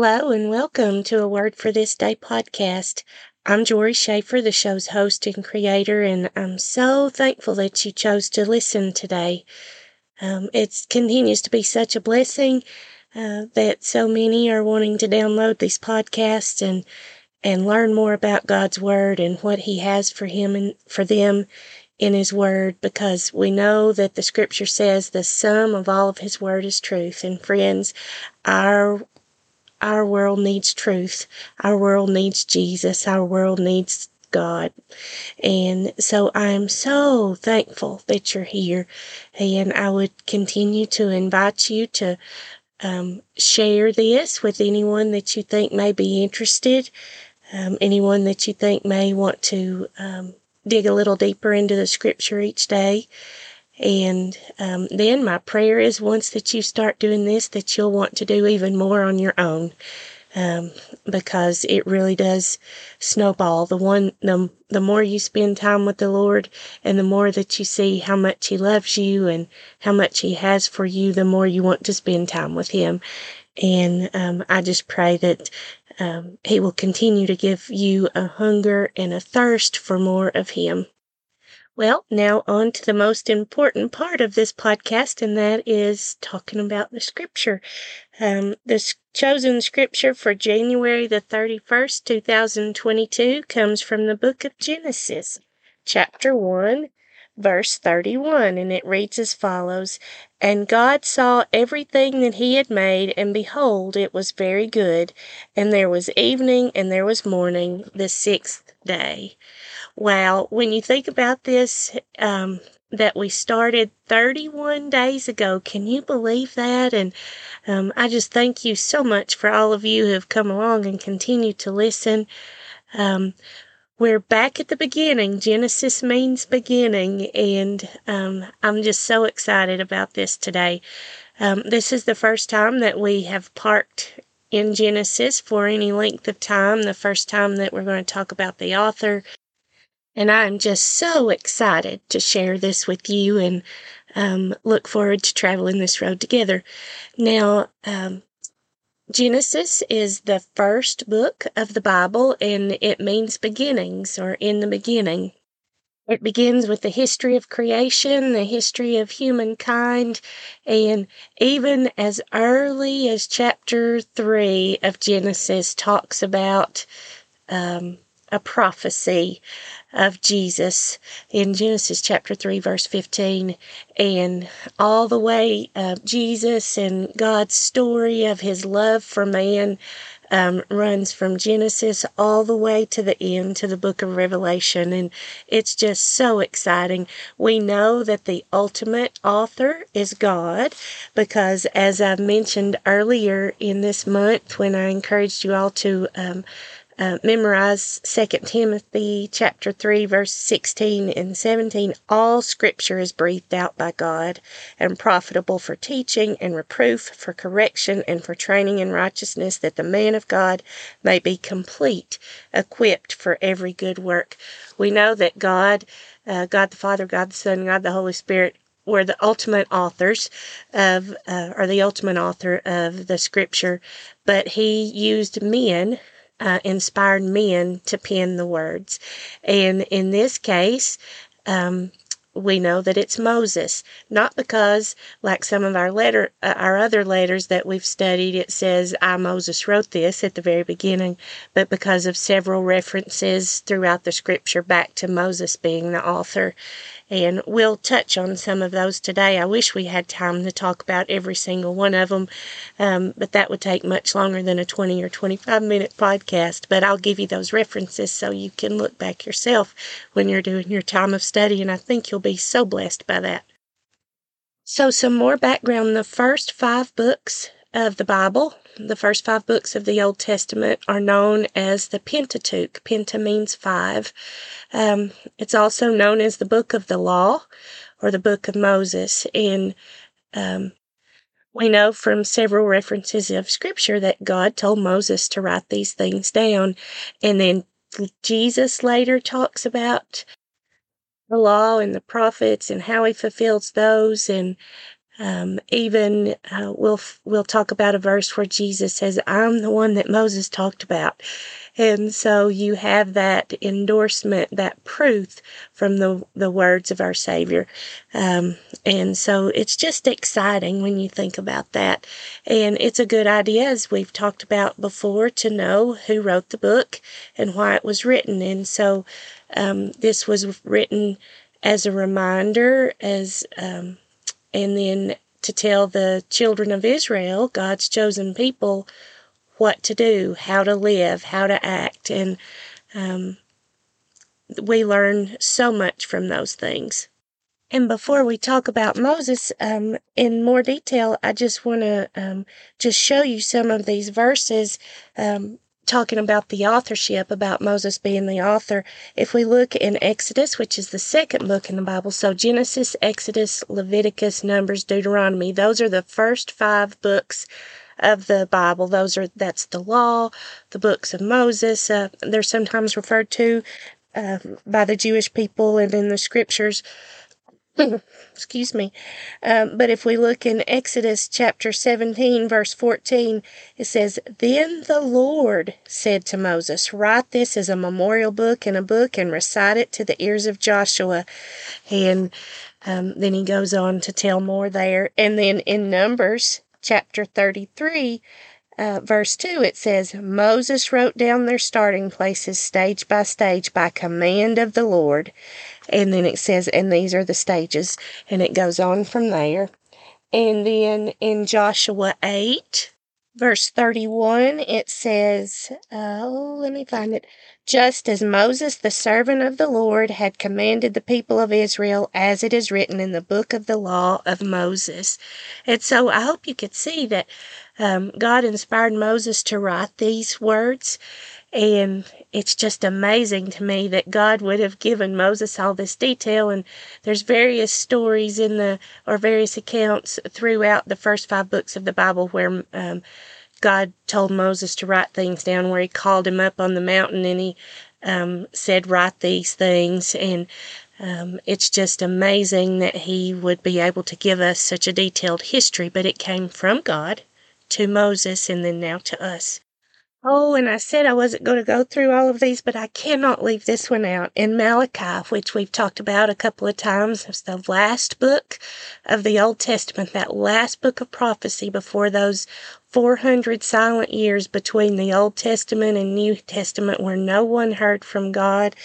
Hello and welcome to a Word for This Day podcast. I'm Jori Schaefer, the show's host and creator, and I'm so thankful that you chose to listen today. Um, it continues to be such a blessing uh, that so many are wanting to download these podcasts and and learn more about God's Word and what He has for him and for them in His Word, because we know that the Scripture says the sum of all of His Word is truth. And friends, our our world needs truth. Our world needs Jesus. Our world needs God. And so I'm so thankful that you're here. And I would continue to invite you to um, share this with anyone that you think may be interested, um, anyone that you think may want to um, dig a little deeper into the scripture each day. And um, then my prayer is once that you start doing this, that you'll want to do even more on your own. Um, because it really does snowball. The one, the, the more you spend time with the Lord and the more that you see how much He loves you and how much He has for you, the more you want to spend time with Him. And um, I just pray that um, He will continue to give you a hunger and a thirst for more of Him. Well, now on to the most important part of this podcast, and that is talking about the scripture. Um, the chosen scripture for January the 31st, 2022 comes from the book of Genesis, chapter 1, verse 31, and it reads as follows And God saw everything that he had made, and behold, it was very good. And there was evening, and there was morning, the sixth day. Wow, when you think about this, um, that we started 31 days ago, can you believe that? And um, I just thank you so much for all of you who have come along and continue to listen. Um, we're back at the beginning. Genesis means beginning, and um, I'm just so excited about this today. Um, this is the first time that we have parked in Genesis for any length of time, the first time that we're going to talk about the author and I'm just so excited to share this with you and um, look forward to traveling this road together. Now, um, Genesis is the first book of the Bible and it means beginnings or in the beginning. It begins with the history of creation, the history of humankind, and even as early as chapter 3 of Genesis talks about um, a prophecy of Jesus in Genesis chapter 3, verse 15, and all the way uh, Jesus and God's story of his love for man um, runs from Genesis all the way to the end to the book of Revelation. And it's just so exciting. We know that the ultimate author is God because, as I mentioned earlier in this month, when I encouraged you all to um, uh, memorize 2 Timothy chapter 3 verse 16 and 17 all scripture is breathed out by God and profitable for teaching and reproof for correction and for training in righteousness that the man of God may be complete equipped for every good work. We know that God uh, God the Father God the Son God the Holy Spirit were the ultimate authors of uh, or the ultimate author of the scripture but he used men uh, inspired men to pen the words. And in this case, um, we know that it's Moses, not because, like some of our letter, uh, our other letters that we've studied, it says I Moses wrote this at the very beginning, but because of several references throughout the Scripture back to Moses being the author, and we'll touch on some of those today. I wish we had time to talk about every single one of them, um, but that would take much longer than a 20 or 25 minute podcast. But I'll give you those references so you can look back yourself when you're doing your time of study, and I think you'll be so blessed by that. So, some more background the first five books of the Bible the first five books of the Old Testament are known as the Pentateuch. Penta means five. Um, it's also known as the Book of the Law or the Book of Moses. And um, we know from several references of Scripture that God told Moses to write these things down. And then Jesus later talks about the law and the prophets and how he fulfills those. And Um, even uh, we'll we'll talk about a verse where Jesus says, "I'm the one that Moses talked about," and so you have that endorsement, that proof from the the words of our Savior, um, and so it's just exciting when you think about that, and it's a good idea, as we've talked about before, to know who wrote the book and why it was written, and so um, this was written as a reminder, as um, and then to tell the children of Israel, God's chosen people, what to do, how to live, how to act. And um, we learn so much from those things. And before we talk about Moses um, in more detail, I just want to um, just show you some of these verses um, talking about the authorship, about Moses being the author, if we look in Exodus, which is the second book in the Bible, so Genesis, Exodus, Leviticus, Numbers, Deuteronomy, those are the first five books of the Bible. Those are that's the law, the books of Moses. Uh, they're sometimes referred to uh, by the Jewish people and in the scriptures excuse me. Um, but if we look in Exodus chapter 17, verse 14, it says, Then the Lord said to Moses, Write this as a memorial book in a book and recite it to the ears of Joshua. And um, then he goes on to tell more there. And then in Numbers chapter 33, uh, verse 2, it says, Moses wrote down their starting places stage by stage by command of the Lord. And then it says, and these are the stages. And it goes on from there. And then in Joshua 8, verse 31, it says, oh, let me find it. Just as Moses, the servant of the Lord, had commanded the people of Israel, as it is written in the book of the law of Moses. And so I hope you could see that um, God inspired Moses to write these words. And it's just amazing to me that God would have given Moses all this detail. And there's various stories in the, or various accounts throughout the first five books of the Bible where um, God told Moses to write things down, where he called him up on the mountain and he um, said, Write these things. And um, it's just amazing that he would be able to give us such a detailed history, but it came from God to Moses and then now to us. Oh, and I said I wasn't going to go through all of these, but I cannot leave this one out. In Malachi, which we've talked about a couple of times, it's the last book of the Old Testament, that last book of prophecy before those 400 silent years between the Old Testament and New Testament where no one heard from God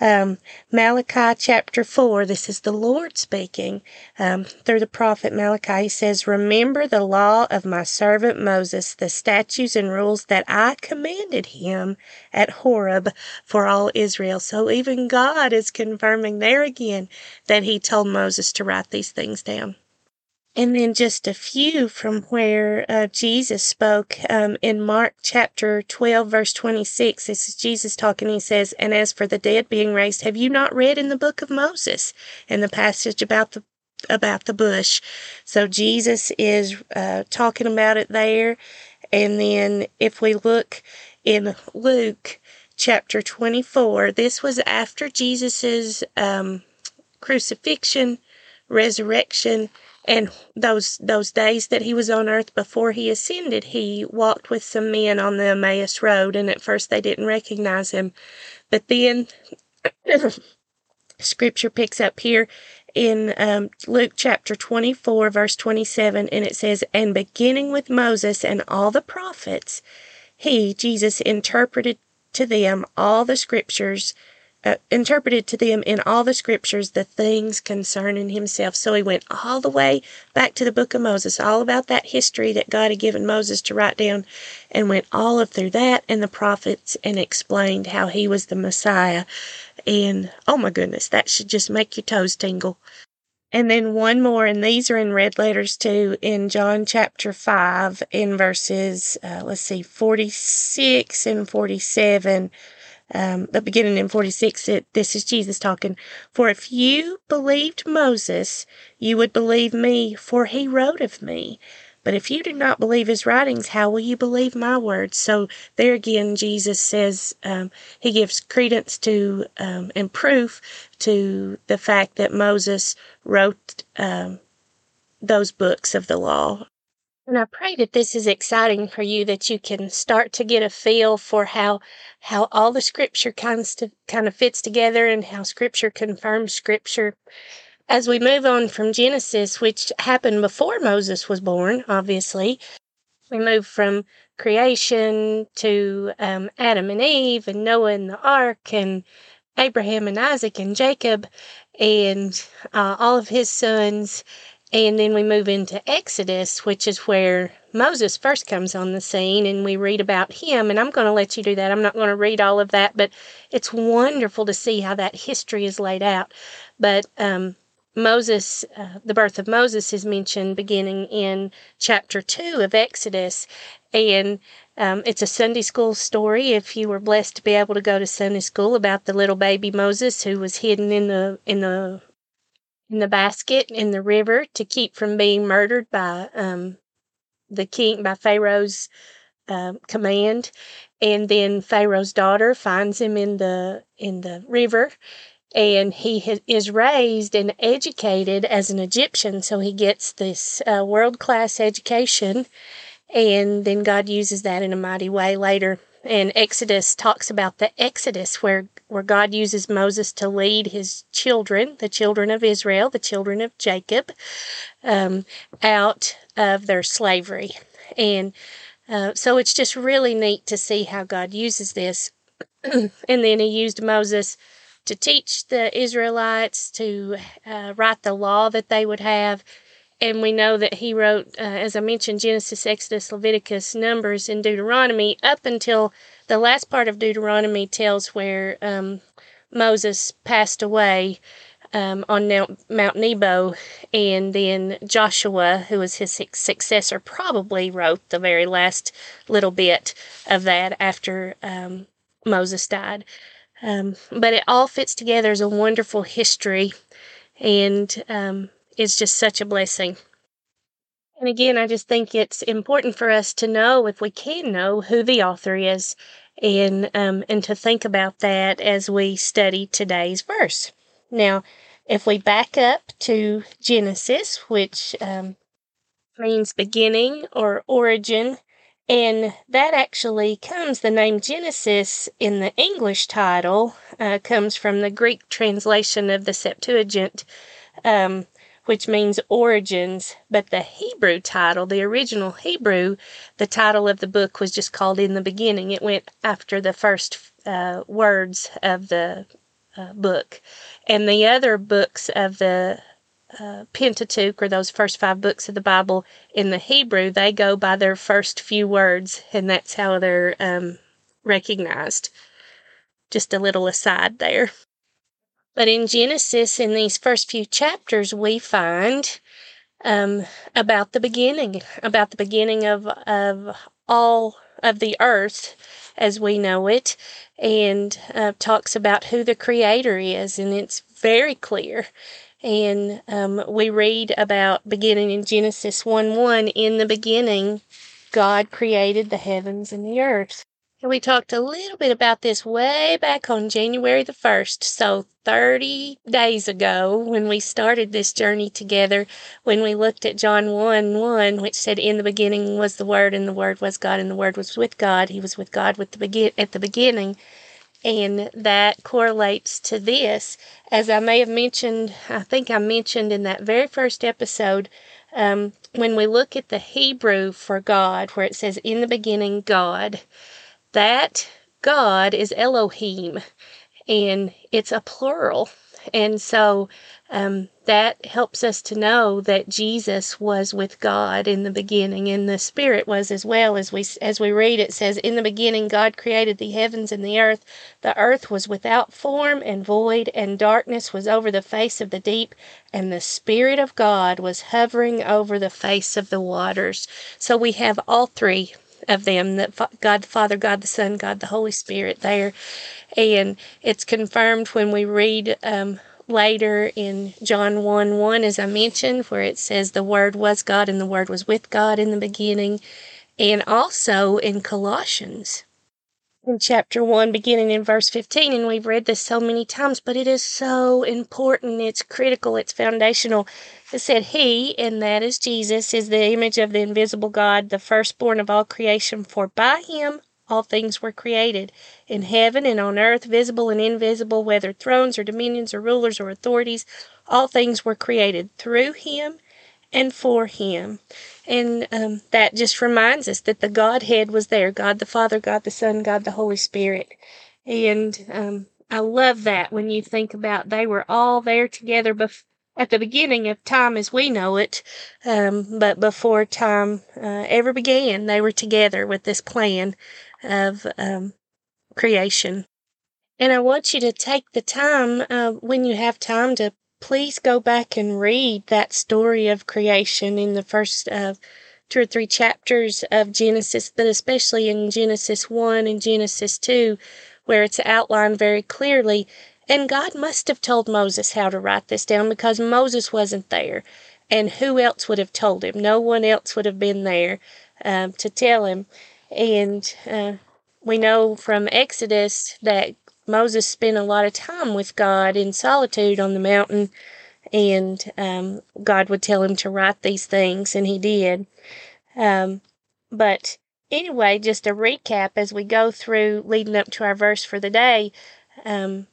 um, Malachi chapter 4, this is the Lord speaking um, through the prophet Malachi. He says, Remember the law of my servant Moses, the statutes and rules that I commanded him at Horeb for all Israel. So even God is confirming there again that he told Moses to write these things down. And then just a few from where uh, Jesus spoke um, in Mark chapter 12, verse 26. This is Jesus talking. He says, And as for the dead being raised, have you not read in the book of Moses and the passage about the about the bush. So Jesus is uh, talking about it there. And then if we look in Luke chapter 24, this was after Jesus's um, crucifixion, resurrection, and those those days that he was on earth before he ascended, he walked with some men on the Emmaus road, and at first they didn't recognize him. But then scripture picks up here in um, Luke chapter 24, verse 27, and it says, And beginning with Moses and all the prophets, he, Jesus, interpreted to them all the scriptures uh, interpreted to them in all the scriptures the things concerning himself. So he went all the way back to the book of Moses, all about that history that God had given Moses to write down, and went all of through that and the prophets and explained how he was the Messiah. And oh my goodness, that should just make your toes tingle. And then one more, and these are in red letters too, in John chapter 5, in verses, uh, let's see, 46 and 47 um, but beginning in 46, it, this is Jesus talking. For if you believed Moses, you would believe me, for he wrote of me. But if you do not believe his writings, how will you believe my words? So there again, Jesus says um, he gives credence to um, and proof to the fact that Moses wrote um, those books of the law. And I pray that this is exciting for you that you can start to get a feel for how how all the scripture kind of kind of fits together and how scripture confirms scripture. As we move on from Genesis, which happened before Moses was born, obviously, we move from creation to um, Adam and Eve and Noah and the ark and Abraham and Isaac and Jacob and uh, all of his sons and then we move into Exodus, which is where Moses first comes on the scene, and we read about him. And I'm going to let you do that. I'm not going to read all of that, but it's wonderful to see how that history is laid out. But um, Moses, uh, the birth of Moses is mentioned beginning in chapter 2 of Exodus. And um, it's a Sunday school story. If you were blessed to be able to go to Sunday school about the little baby Moses who was hidden in the in the in the basket in the river to keep from being murdered by um, the king, by Pharaoh's uh, command. And then Pharaoh's daughter finds him in the in the river, and he is raised and educated as an Egyptian. So he gets this uh, world class education, and then God uses that in a mighty way later and Exodus talks about the Exodus where where God uses Moses to lead his children, the children of Israel, the children of Jacob, um, out of their slavery. And uh, so it's just really neat to see how God uses this. and then he used Moses to teach the Israelites to uh, write the law that they would have and we know that he wrote, uh, as I mentioned, Genesis, Exodus, Leviticus, Numbers, and Deuteronomy. Up until the last part of Deuteronomy tells where um, Moses passed away um, on Mount Nebo, and then Joshua, who was his successor, probably wrote the very last little bit of that after um, Moses died. Um, but it all fits together as a wonderful history, and um, is just such a blessing. And again, I just think it's important for us to know, if we can know, who the author is, and um, and to think about that as we study today's verse. Now, if we back up to Genesis, which um, means beginning or origin, and that actually comes, the name Genesis in the English title uh, comes from the Greek translation of the Septuagint, um, which means origins, but the Hebrew title, the original Hebrew, the title of the book was just called In the Beginning. It went after the first uh, words of the uh, book. And the other books of the uh, Pentateuch, or those first five books of the Bible in the Hebrew, they go by their first few words, and that's how they're um, recognized. Just a little aside there. But in Genesis, in these first few chapters, we find um, about the beginning, about the beginning of, of all of the earth as we know it, and uh, talks about who the Creator is, and it's very clear. And um, we read about beginning in Genesis 1 1 in the beginning, God created the heavens and the earth. And we talked a little bit about this way back on January the 1st. So 30 days ago, when we started this journey together, when we looked at John 1 1, which said, In the beginning was the Word, and the Word was God, and the Word was with God. He was with God with the begin- at the beginning. And that correlates to this. As I may have mentioned, I think I mentioned in that very first episode, um, when we look at the Hebrew for God, where it says, In the beginning, God that God is Elohim and it's a plural. And so um, that helps us to know that Jesus was with God in the beginning, and the Spirit was as well. As we as we read, it says, "In the beginning, God created the heavens and the earth. The earth was without form and void, and darkness was over the face of the deep, and the Spirit of God was hovering over the face of the waters." So we have all three of them that God the Father, God the Son, God the Holy Spirit there. And it's confirmed when we read um, later in John 1 1, as I mentioned, where it says, The Word was God and the Word was with God in the beginning. And also in Colossians in chapter 1, beginning in verse 15. And we've read this so many times, but it is so important. It's critical, it's foundational. It said, He, and that is Jesus, is the image of the invisible God, the firstborn of all creation, for by him all things were created, in heaven and on earth, visible and invisible, whether thrones or dominions or rulers or authorities, all things were created through him and for him. And um, that just reminds us that the Godhead was there God the Father, God the Son, God the Holy Spirit. And um, I love that when you think about they were all there together bef- at the beginning of time as we know it, um, but before time uh, ever began, they were together with this plan of um, creation. And I want you to take the time uh, when you have time to please go back and read that story of creation in the first uh, two or three chapters of Genesis, but especially in Genesis 1 and Genesis 2, where it's outlined very clearly. And God must have told Moses how to write this down because Moses wasn't there. And who else would have told him? No one else would have been there um, to tell him. And uh, we know from Exodus that Moses spent a lot of time with God in solitude on the mountain, and um, God would tell him to write these things, and he did. Um, but anyway, just a recap as we go through leading up to our verse for the day. Um,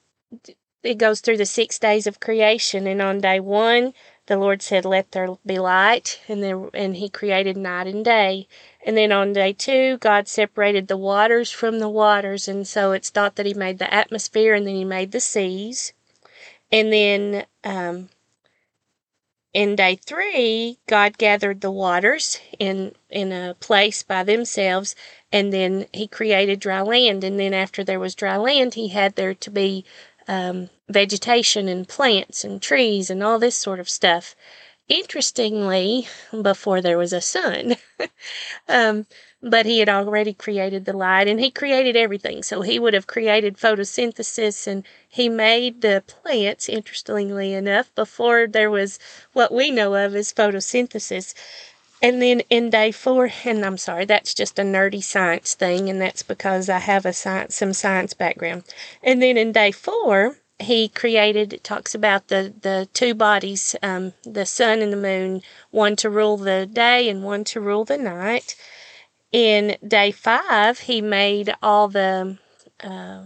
it goes through the six days of creation, and on day one, the Lord said, "Let there be light," and then and He created night and day. And then on day two, God separated the waters from the waters, and so it's thought that He made the atmosphere, and then He made the seas. And then um, in day three, God gathered the waters in in a place by themselves, and then He created dry land. And then after there was dry land, He had there to be um, vegetation and plants and trees and all this sort of stuff. Interestingly, before there was a sun, um, but he had already created the light and he created everything. So he would have created photosynthesis and he made the plants, interestingly enough, before there was what we know of as photosynthesis. And then in day four, and I'm sorry, that's just a nerdy science thing, and that's because I have a science, some science background. And then in day four, he created it talks about the the two bodies um, the sun and the moon one to rule the day and one to rule the night. In day five he made all the uh,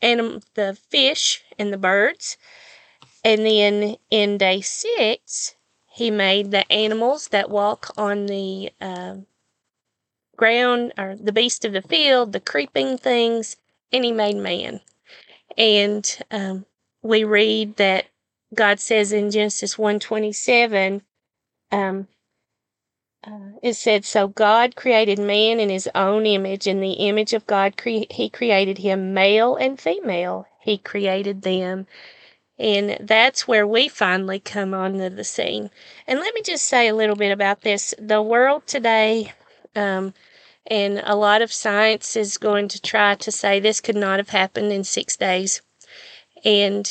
anim- the fish and the birds. And then in day six he made the animals that walk on the uh, ground or the beast of the field the creeping things and he made man and um, we read that God says in Genesis 127, um, uh, it said, So God created man in his own image. In the image of God, cre- he created him male and female. He created them. And that's where we finally come onto the scene. And let me just say a little bit about this. The world today, um, and a lot of science is going to try to say this could not have happened in six days. And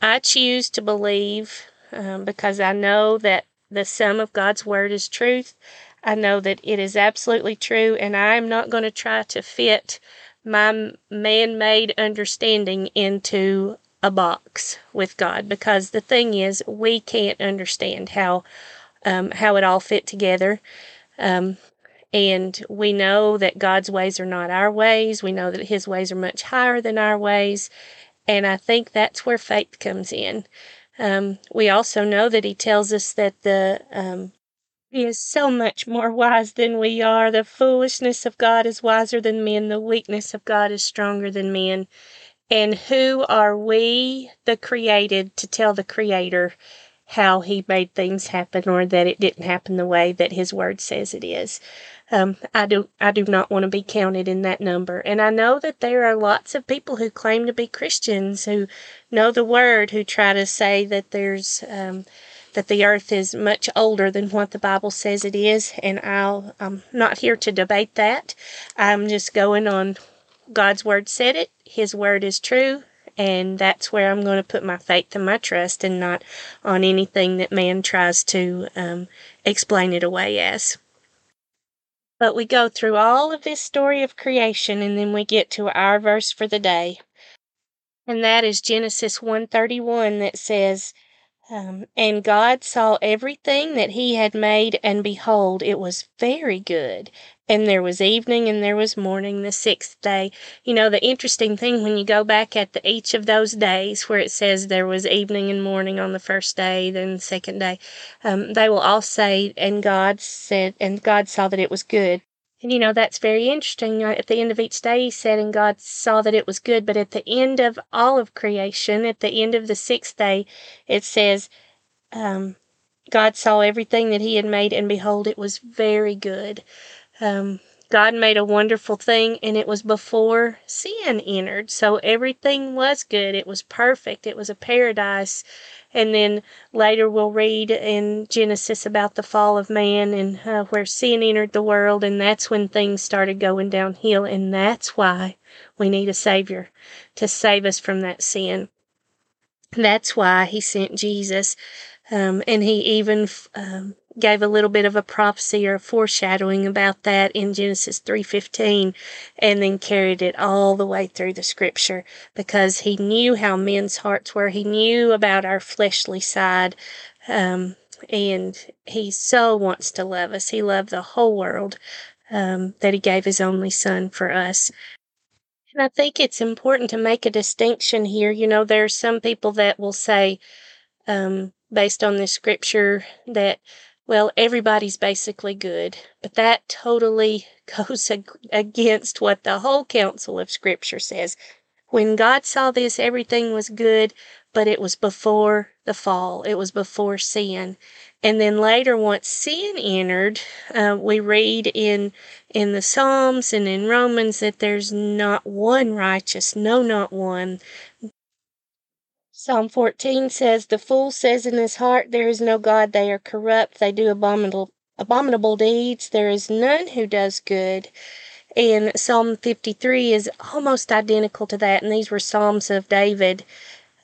I choose to believe um, because I know that the sum of God's word is truth. I know that it is absolutely true, and I'm not going to try to fit my man made understanding into a box with God because the thing is, we can't understand how. Um, how it all fit together. Um, and we know that God's ways are not our ways. We know that His ways are much higher than our ways. And I think that's where faith comes in. Um, we also know that He tells us that the um, He is so much more wise than we are. The foolishness of God is wiser than men. The weakness of God is stronger than men. And who are we, the created, to tell the Creator how He made things happen or that it didn't happen the way that His Word says it is? Um, I do I do not want to be counted in that number. And I know that there are lots of people who claim to be Christians who know the word who try to say that there's um, that the earth is much older than what the Bible says it is. And I'll I'm not here to debate that. I'm just going on God's word said it. His word is true. And that's where I'm going to put my faith and my trust, and not on anything that man tries to um, explain it away as. But we go through all of this story of creation and then we get to our verse for the day. And that is Genesis 131 that says, um, and God saw everything that he had made, and behold, it was very good. And there was evening and there was morning the sixth day. You know, the interesting thing when you go back at the, each of those days where it says there was evening and morning on the first day, then the second day, um, they will all say, and God said, and God saw that it was good. And you know, that's very interesting. At the end of each day, he said, and God saw that it was good. But at the end of all of creation, at the end of the sixth day, it says, um, God saw everything that he had made, and behold, it was very good. Um, God made a wonderful thing, and it was before sin entered. So everything was good. It was perfect. It was a paradise. And then later we'll read in Genesis about the fall of man and uh, where sin entered the world, and that's when things started going downhill. And that's why we need a Savior to save us from that sin. That's why He sent Jesus. Um, and He even um, gave a little bit of a prophecy or a foreshadowing about that in Genesis 3:15 and then carried it all the way through the scripture because he knew how men's hearts were. He knew about our fleshly side um, and he so wants to love us. He loved the whole world um, that he gave his only son for us. And I think it's important to make a distinction here. You know there are some people that will say um, based on this scripture that well, everybody's basically good, but that totally goes ag- against what the whole counsel of Scripture says. When God saw this, everything was good, but it was before the fall, it was before sin. And then later, once sin entered, uh, we read in in the Psalms and in Romans that there's not one righteous, no, not one. Psalm 14 says, The fool says in his heart, There is no God, they are corrupt, they do abominable, abominable deeds, there is none who does good. And Psalm 53 is almost identical to that, and these were Psalms of David.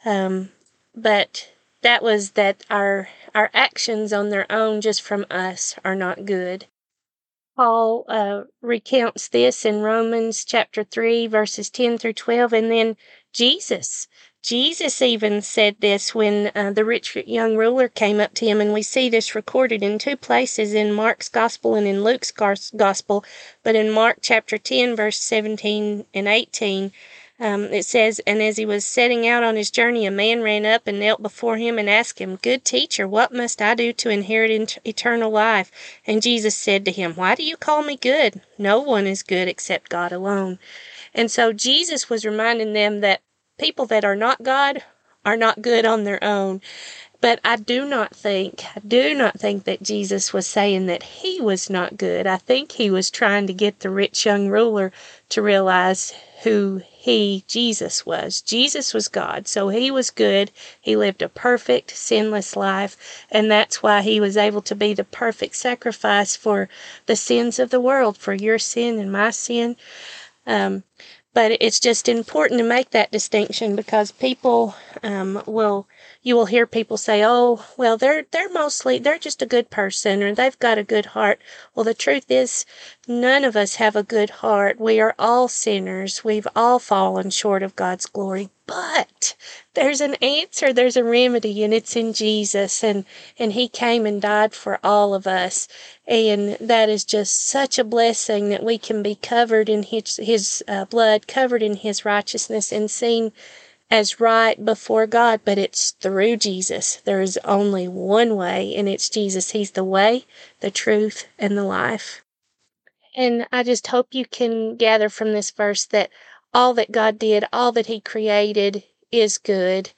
Um, but that was that our our actions on their own, just from us, are not good. Paul uh, recounts this in Romans chapter 3, verses 10 through 12, and then Jesus Jesus even said this when uh, the rich young ruler came up to him, and we see this recorded in two places in Mark's Gospel and in Luke's Gospel. But in Mark chapter 10, verse 17 and 18, um, it says, And as he was setting out on his journey, a man ran up and knelt before him and asked him, Good teacher, what must I do to inherit eternal life? And Jesus said to him, Why do you call me good? No one is good except God alone. And so Jesus was reminding them that people that are not God are not good on their own. But I do not think, I do not think that Jesus was saying that he was not good. I think he was trying to get the rich young ruler to realize who he, Jesus, was. Jesus was God, so he was good. He lived a perfect, sinless life, and that's why he was able to be the perfect sacrifice for the sins of the world, for your sin and my sin. Um, but it's just important to make that distinction because people um, will you will hear people say oh well they're they're mostly they're just a good person or they've got a good heart. Well the truth is none of us have a good heart. We are all sinners. We've all fallen short of god's glory. But there's an answer there's a remedy and it's in jesus and and he came and died for all of us. And that is just such a blessing that we can be covered in his, his uh, blood covered in his righteousness and seen as right before god. But it's through jesus. There is only one way and it's jesus. He's the way the truth and the life and i just hope you can gather from this verse that all that God did, all that He created is good.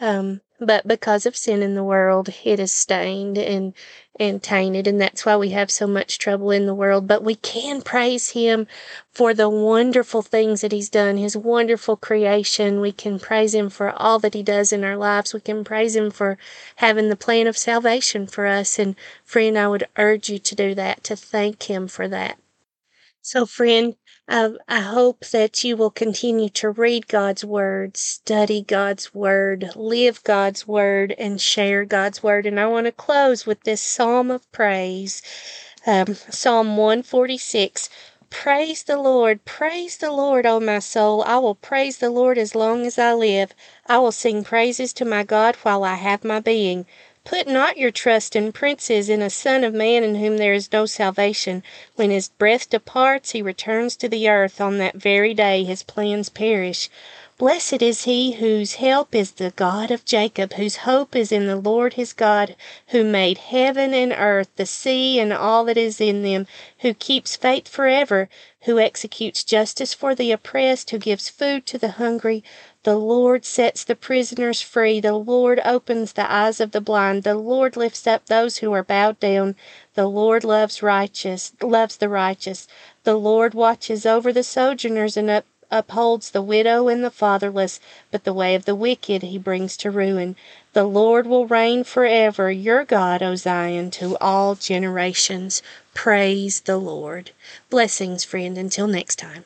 Um, but because of sin in the world, it is stained and and tainted, and that's why we have so much trouble in the world. But we can praise Him for the wonderful things that He's done, His wonderful creation. We can praise Him for all that He does in our lives. We can praise Him for having the plan of salvation for us. And friend, I would urge you to do that, to thank Him for that. So, friend, I, I hope that you will continue to read God's Word, study God's Word, live God's Word, and share God's Word. And I want to close with this psalm of praise. Um, Psalm 146. Praise the Lord, praise the Lord, O my soul. I will praise the Lord as long as I live. I will sing praises to my God while I have my being. Put not your trust in princes, in a son of man in whom there is no salvation. When his breath departs, he returns to the earth. On that very day his plans perish. Blessed is he whose help is the God of Jacob, whose hope is in the Lord his God, who made heaven and earth, the sea and all that is in them, who keeps faith forever, who executes justice for the oppressed, who gives food to the hungry. The Lord sets the prisoners free. The Lord opens the eyes of the blind. The Lord lifts up those who are bowed down. The Lord loves righteous, loves the righteous. The Lord watches over the sojourners and up upholds the widow and the fatherless, but the way of the wicked he brings to ruin. The Lord will reign forever, your God, O Zion, to all generations. Praise the Lord. Blessings, friend. Until next time.